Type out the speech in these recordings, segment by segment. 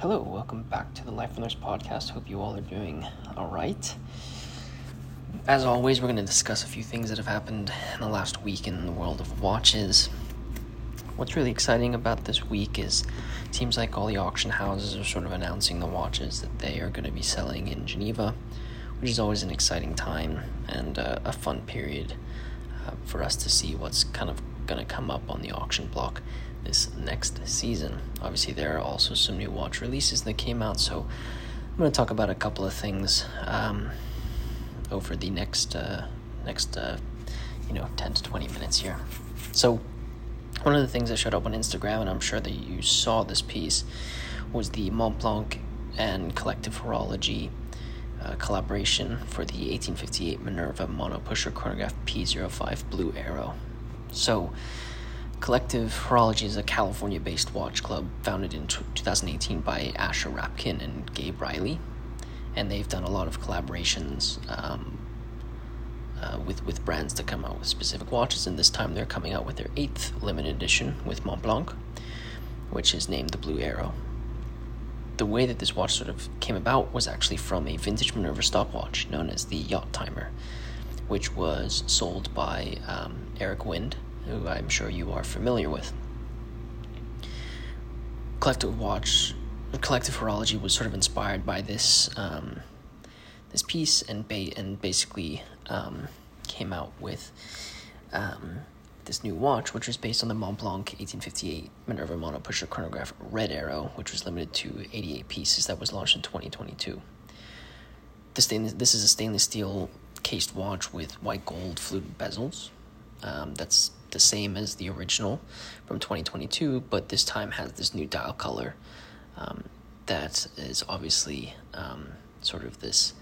Hello, welcome back to the Life Nurse podcast. Hope you all are doing all right. As always, we're going to discuss a few things that have happened in the last week in the world of watches. What's really exciting about this week is it seems like all the auction houses are sort of announcing the watches that they are going to be selling in Geneva, which is always an exciting time and uh, a fun period uh, for us to see what's kind of going to come up on the auction block this next season. Obviously, there are also some new watch releases that came out, so I'm going to talk about a couple of things um, over the next uh, next uh, you know 10 to 20 minutes here. So, one of the things that showed up on Instagram, and I'm sure that you saw this piece, was the Montblanc and Collective Horology uh, collaboration for the 1858 Minerva Mono Pusher Chronograph P05 Blue Arrow. So, Collective Horology is a California based watch club founded in 2018 by Asher Rapkin and Gabe Riley. And they've done a lot of collaborations um, uh, with, with brands that come out with specific watches. And this time they're coming out with their eighth limited edition with Montblanc, which is named the Blue Arrow. The way that this watch sort of came about was actually from a vintage Minerva stopwatch known as the Yacht Timer, which was sold by um, Eric Wind who I'm sure you are familiar with. Collective Watch, Collective Horology was sort of inspired by this um, this piece and ba- and basically um, came out with um, this new watch, which was based on the Montblanc 1858 Minerva Mono Pusher Chronograph Red Arrow, which was limited to 88 pieces that was launched in 2022. The stainless, this is a stainless steel cased watch with white gold fluted bezels. Um, that's the same as the original from 2022, but this time has this new dial color um, that is obviously um, sort of this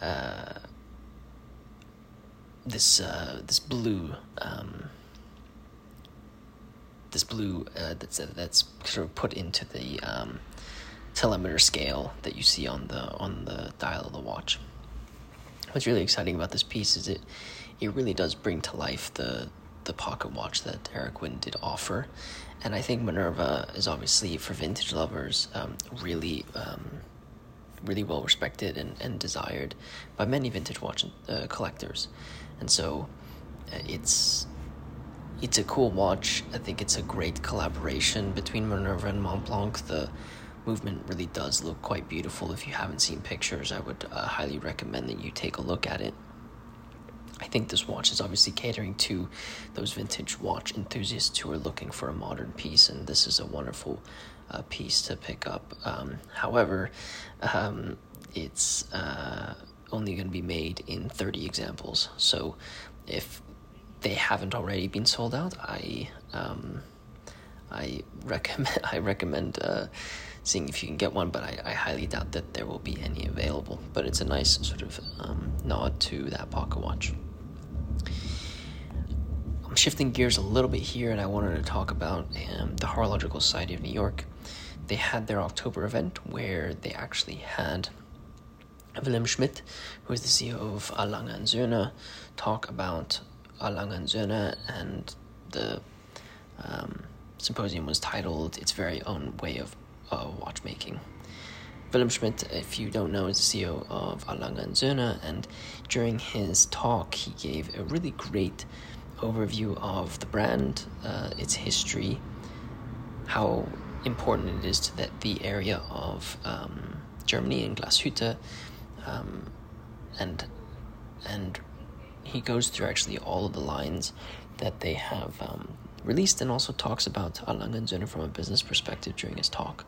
uh, this uh, this blue um, this blue uh, that's uh, that's sort of put into the um, telemeter scale that you see on the on the dial of the watch. What's really exciting about this piece is it it really does bring to life the the pocket watch that Eric Wind did offer. And I think Minerva is obviously for vintage lovers um, really, um, really well respected and, and desired by many vintage watch uh, collectors. And so uh, it's it's a cool watch. I think it's a great collaboration between Minerva and Montblanc. The movement really does look quite beautiful. If you haven't seen pictures, I would uh, highly recommend that you take a look at it. I think this watch is obviously catering to those vintage watch enthusiasts who are looking for a modern piece, and this is a wonderful uh, piece to pick up. Um, however, um, it's uh, only going to be made in 30 examples, so if they haven't already been sold out, I um, I recommend I recommend uh, seeing if you can get one, but I, I, highly doubt that there will be any available. But it's a nice sort of um, nod to that pocket watch. I'm shifting gears a little bit here, and I wanted to talk about um, the Horological Society of New York. They had their October event where they actually had Wilhelm Schmid, who is the CEO of A. And Söhne, talk about A. And Söhne, and the um, symposium was titled "Its Very Own Way of uh, Watchmaking." Wilhelm Schmid, if you don't know, is the CEO of A. And Söhne, and during his talk, he gave a really great overview of the brand, uh, its history, how important it is to that the area of um, Germany and Glashütte, um, and and he goes through actually all of the lines that they have um, released, and also talks about Söhne from a business perspective during his talk.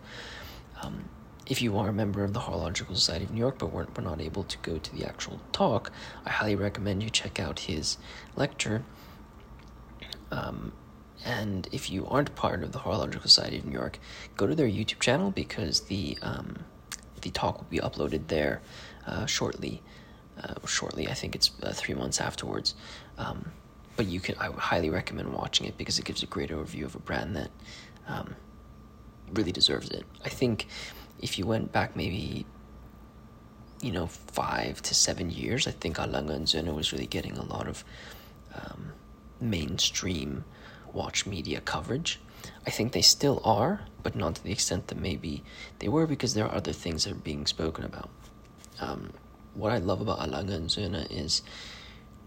Um, if you are a member of the Horological Society of New York but weren't, were not able to go to the actual talk, I highly recommend you check out his lecture um, and if you aren't part of the Horological Society of New York, go to their YouTube channel because the um, the talk will be uploaded there uh, shortly. Uh, shortly, I think it's uh, three months afterwards. Um, but you can, I highly recommend watching it because it gives a great overview of a brand that um, really deserves it. I think if you went back maybe, you know, five to seven years, I think A. Lange and was really getting a lot of um, mainstream watch media coverage. I think they still are, but not to the extent that maybe they were because there are other things that are being spoken about. Um, what I love about A Lange and Söhne is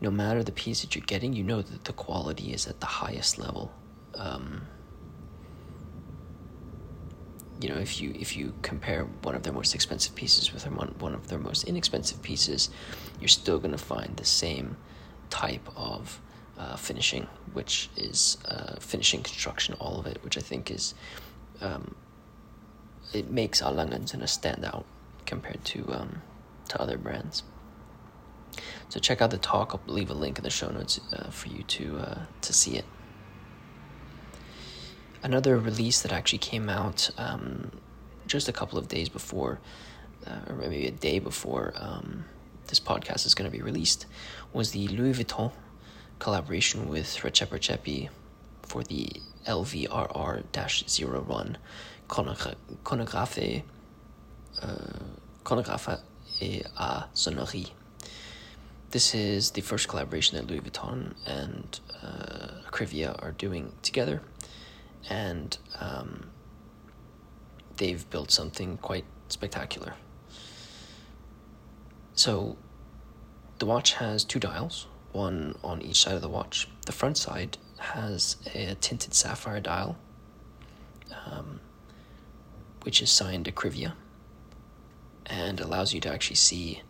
no matter the piece that you're getting, you know that the quality is at the highest level. Um, you know, if you if you compare one of their most expensive pieces with one of their most inexpensive pieces, you're still going to find the same type of uh, finishing, which is uh, finishing construction, all of it, which I think is um, it makes A Lange and Söhne stand out compared to um, to other brands. So check out the talk. I'll leave a link in the show notes uh, for you to uh, to see it. Another release that actually came out um, just a couple of days before, uh, or maybe a day before um, this podcast is going to be released, was the Louis Vuitton collaboration with Rexhep Rexhepi for the LVRR-01 Chronographe, uh, Chronographe et à Sonnerie. This is the first collaboration that Louis Vuitton and uh, are doing together, and um, they've built something quite spectacular. So, the watch has two dials, one on each side of the watch. The front side has a tinted sapphire dial, um, which is signed Akrivia, and allows you to actually see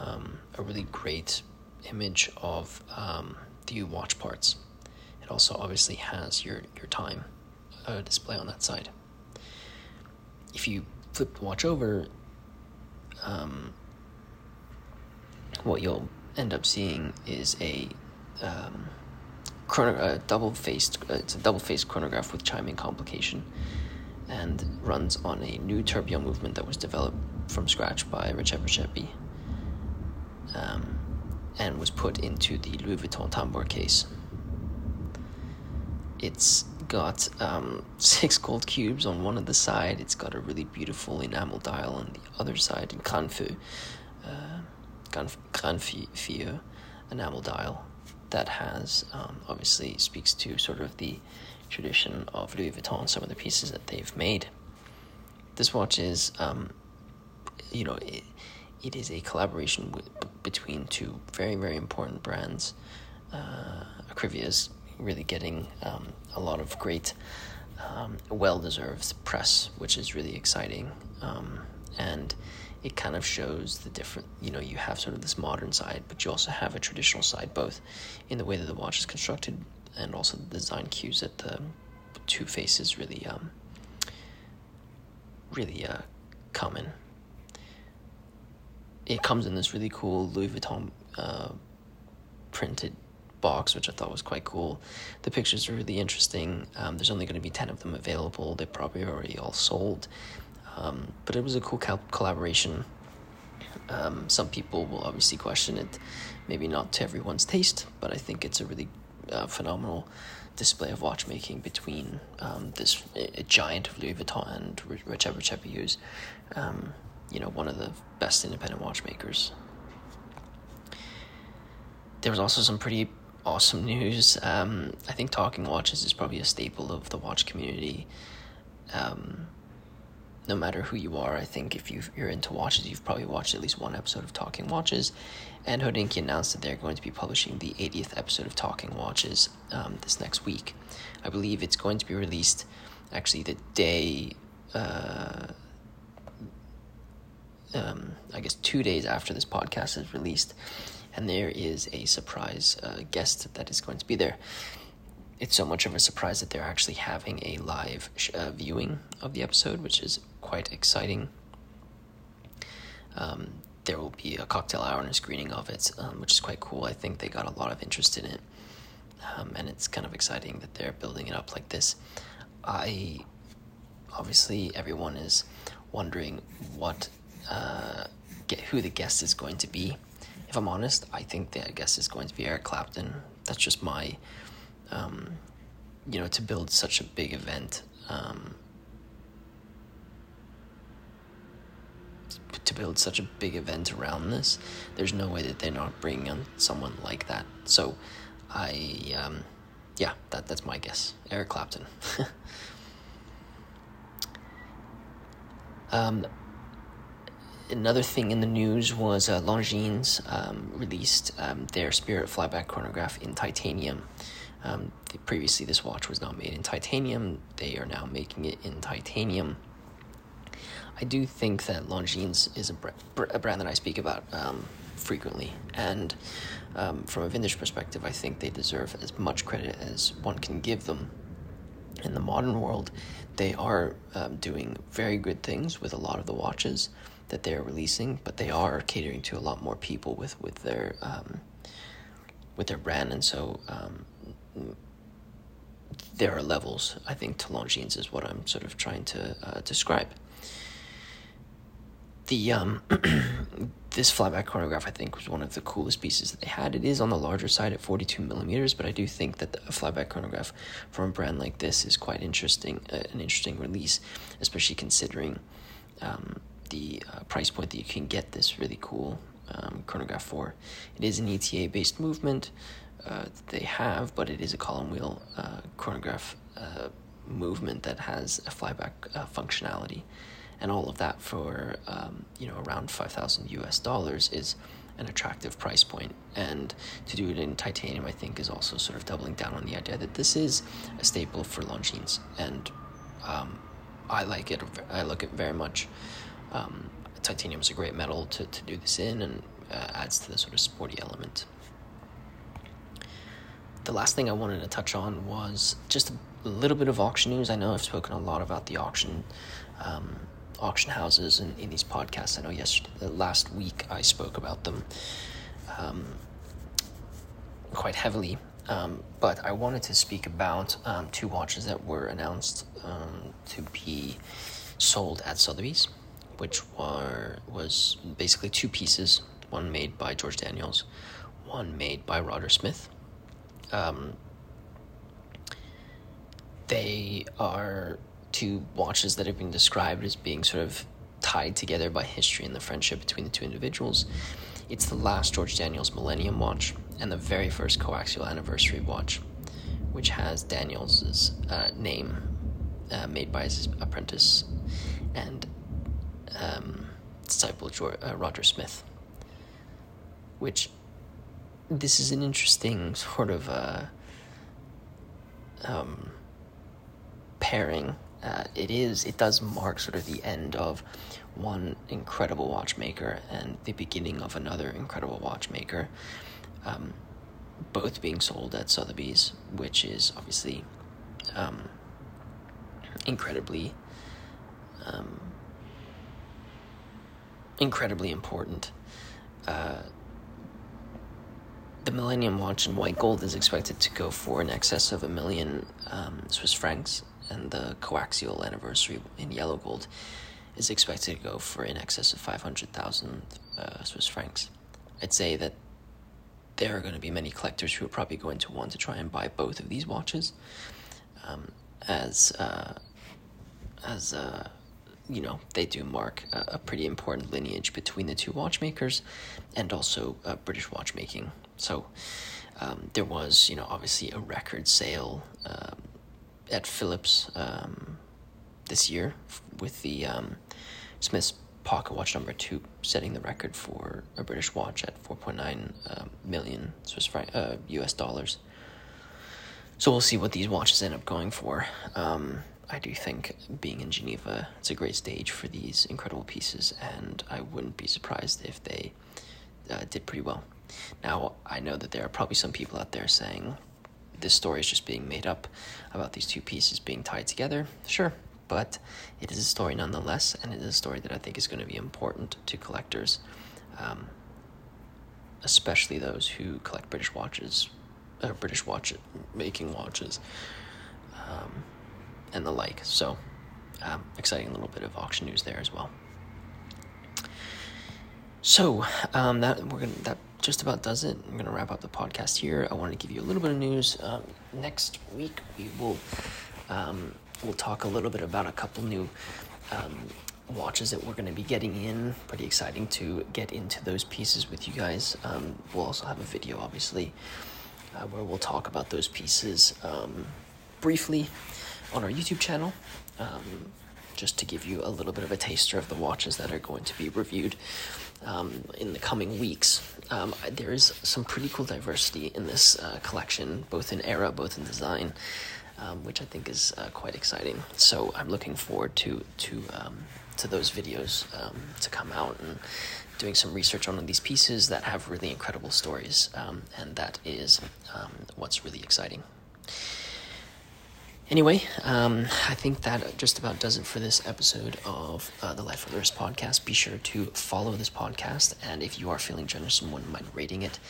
um, a really great image of um, the watch parts. It also obviously has your, your time uh, display on that side. If you flip the watch over, um, what you'll end up seeing is a um, chrono- a double-faced uh, it's a double-faced chronograph with chiming complication and runs on a new tourbillon movement that was developed from scratch by Rexhep Rexhepi um, and was put into the Louis Vuitton tambour case. It's got um, six gold cubes on one of the side. It's got a really beautiful enamel dial on the other side, in grand feu, grand feu enamel dial that has um, obviously speaks to sort of the tradition of Louis Vuitton, some of the pieces that they've made. This watch is, um, you know, it, it is a collaboration with, between two very, very important brands. Uh, Akrivia is really getting um, a lot of great, um, well deserved press, which is really exciting. Um, and it kind of shows the different, you know, you have sort of this modern side, but you also have a traditional side, both in the way that the watch is constructed and also the design cues that the two faces really, um, really uh, come in it comes in this really cool Louis Vuitton uh, printed box, which I thought was quite cool. The pictures are really interesting. Um, there's only going to be 10 of them available. They're probably already all sold. Um, but it was a cool cal- collaboration. Um, some people will obviously question it, maybe not to everyone's taste, but I think it's a really uh, phenomenal display of watchmaking between um, this giant of Louis Vuitton and Rexhep Recepius. Um, you know, one of the best independent watchmakers. There was also some pretty awesome news. Um, I think talking watches is probably a staple of the watch community. Um, no matter who you are, I think if you are into watches, you've probably watched at least one episode of Talking Watches. And Hodinkee announced that they're going to be publishing the 80th episode of Talking Watches um, this next week. I believe it's going to be released actually the day. Uh, um, I guess, two days after this podcast is released, and there is a surprise uh, guest that is going to be there. It's so much of a surprise that they're actually having a live sh- uh, viewing of the episode, which is quite exciting. Um, there will be a cocktail hour and a screening of it, um, which is quite cool. I think they got a lot of interest in it, um, and it's kind of exciting that they're building it up like this. I obviously everyone is wondering what uh, get who the guest is going to be. If I'm honest, I think the guest is going to be Eric Clapton. That's just my, um, you know, to build such a big event. Um, to build such a big event around this, there's no way that they're not bringing on someone like that. So, I, um, yeah, that that's my guess. Eric Clapton. um, another thing in the news was uh, Longines um, released um, their Spirit Flyback chronograph in titanium. Um, previously, this watch was not made in titanium. They are now making it in titanium. I do think that Longines is a, br- a brand that I speak about um, frequently, and um, from a vintage perspective, I think they deserve as much credit as one can give them. In the modern world, they are um, doing very good things with a lot of the watches that they're releasing, but they are catering to a lot more people with with their um, with their brand, and so um, there are levels. I think to Longines is what I'm sort of trying to uh, describe. The um, this flyback chronograph, I think, was one of the coolest pieces that they had. It is on the larger side at 42 millimeters, but I do think that a flyback chronograph from a brand like this is quite interesting, uh, an interesting release, especially considering um, the uh, price point that you can get this really cool um, chronograph for. It is an ETA based movement uh, they have, but it is a column wheel uh, chronograph uh, movement that has a flyback uh, functionality and all of that for um, you know around five thousand U.S. dollars is an attractive price point. And to do it in titanium, I think, is also sort of doubling down on the idea that this is a staple for Longines, and um, I like it. I look at very much. Um, titanium is a great metal to, to do this in, and uh, adds to the sort of sporty element. The last thing I wanted to touch on was just a little bit of auction news. I know I've spoken a lot about the auction um, auction houses in, in these podcasts. I know yesterday, last week I spoke about them um, quite heavily, um, but I wanted to speak about um, two watches that were announced um, to be sold at Sotheby's, which were was basically two pieces, one made by George Daniels, one made by Roger Smith. Um, they are two watches that have been described as being sort of tied together by history and the friendship between the two individuals. It's the last George Daniels Millennium watch and the very first coaxial anniversary watch, which has Daniels' uh, name uh, made by his apprentice and um, disciple George, uh, Roger Smith. Which this is an interesting sort of uh, um, pairing. Uh, it is it does mark sort of the end of one incredible watchmaker and the beginning of another incredible watchmaker um, both being sold at Sotheby's which is obviously um, incredibly um, incredibly important. Uh, the Millennium Watch in white gold is expected to go for in excess of a million um, Swiss francs, and the coaxial anniversary in yellow gold is expected to go for in excess of 500,000 uh, Swiss francs. I'd say that there are going to be many collectors who are probably going to want to try and buy both of these watches, um, as uh, as uh, you know they do mark a, a, pretty important lineage between the two watchmakers, and also uh, British watchmaking. So um, there was you know obviously a record sale. Um, at Phillips um, this year with the um, Smith's pocket watch number two, setting the record for a British watch at 4.9 uh, million Swiss uh, US dollars. So we'll see what these watches end up going for. Um, I do think being in Geneva, it's a great stage for these incredible pieces, and I wouldn't be surprised if they uh, did pretty well. Now, I know that there are probably some people out there saying, this story is just being made up about these two pieces being tied together. Sure, but it is a story nonetheless, and it is a story that I think is going to be important to collectors, um, especially those who collect British watches, uh, British watch making watches, and the like. So, um, exciting little bit of auction news there as well. So um, that we're gonna that just about does it. I'm gonna wrap up the podcast here. I wanted to give you a little bit of news. Um, next week we will um, we'll talk a little bit about a couple new um, watches that we're going to be getting in. Pretty exciting to get into those pieces with you guys. Um, we'll also have a video, obviously, uh, where we'll talk about those pieces um, briefly on our YouTube channel. Um, just to give you a little bit of a taster of the watches that are going to be reviewed um, in the coming weeks. Um, there is some pretty cool diversity in this uh, collection, both in era, both in design, um, which I think is uh, quite exciting. So I'm looking forward to to um, to those videos um, to come out and doing some research on these pieces that have really incredible stories, um, and that is what's really exciting. Anyway, um, I think that just about does it for this episode of uh, the Life of the Wrist podcast. Be sure to follow this podcast, and if you are feeling generous and wouldn't mind rating it,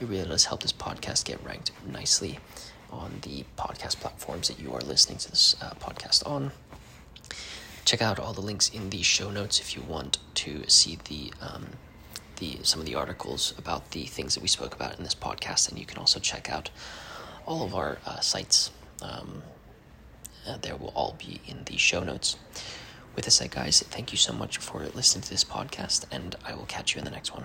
it really does help this podcast get ranked nicely on the podcast platforms that you are listening to this uh, podcast on. Check out all the links in the show notes if you want to see the um, the some of the articles about the things that we spoke about in this podcast, and you can also check out all of our uh, sites. Um, uh, there will all be in the show notes. With this said, guys, thank you so much for listening to this podcast, and I will catch you in the next one.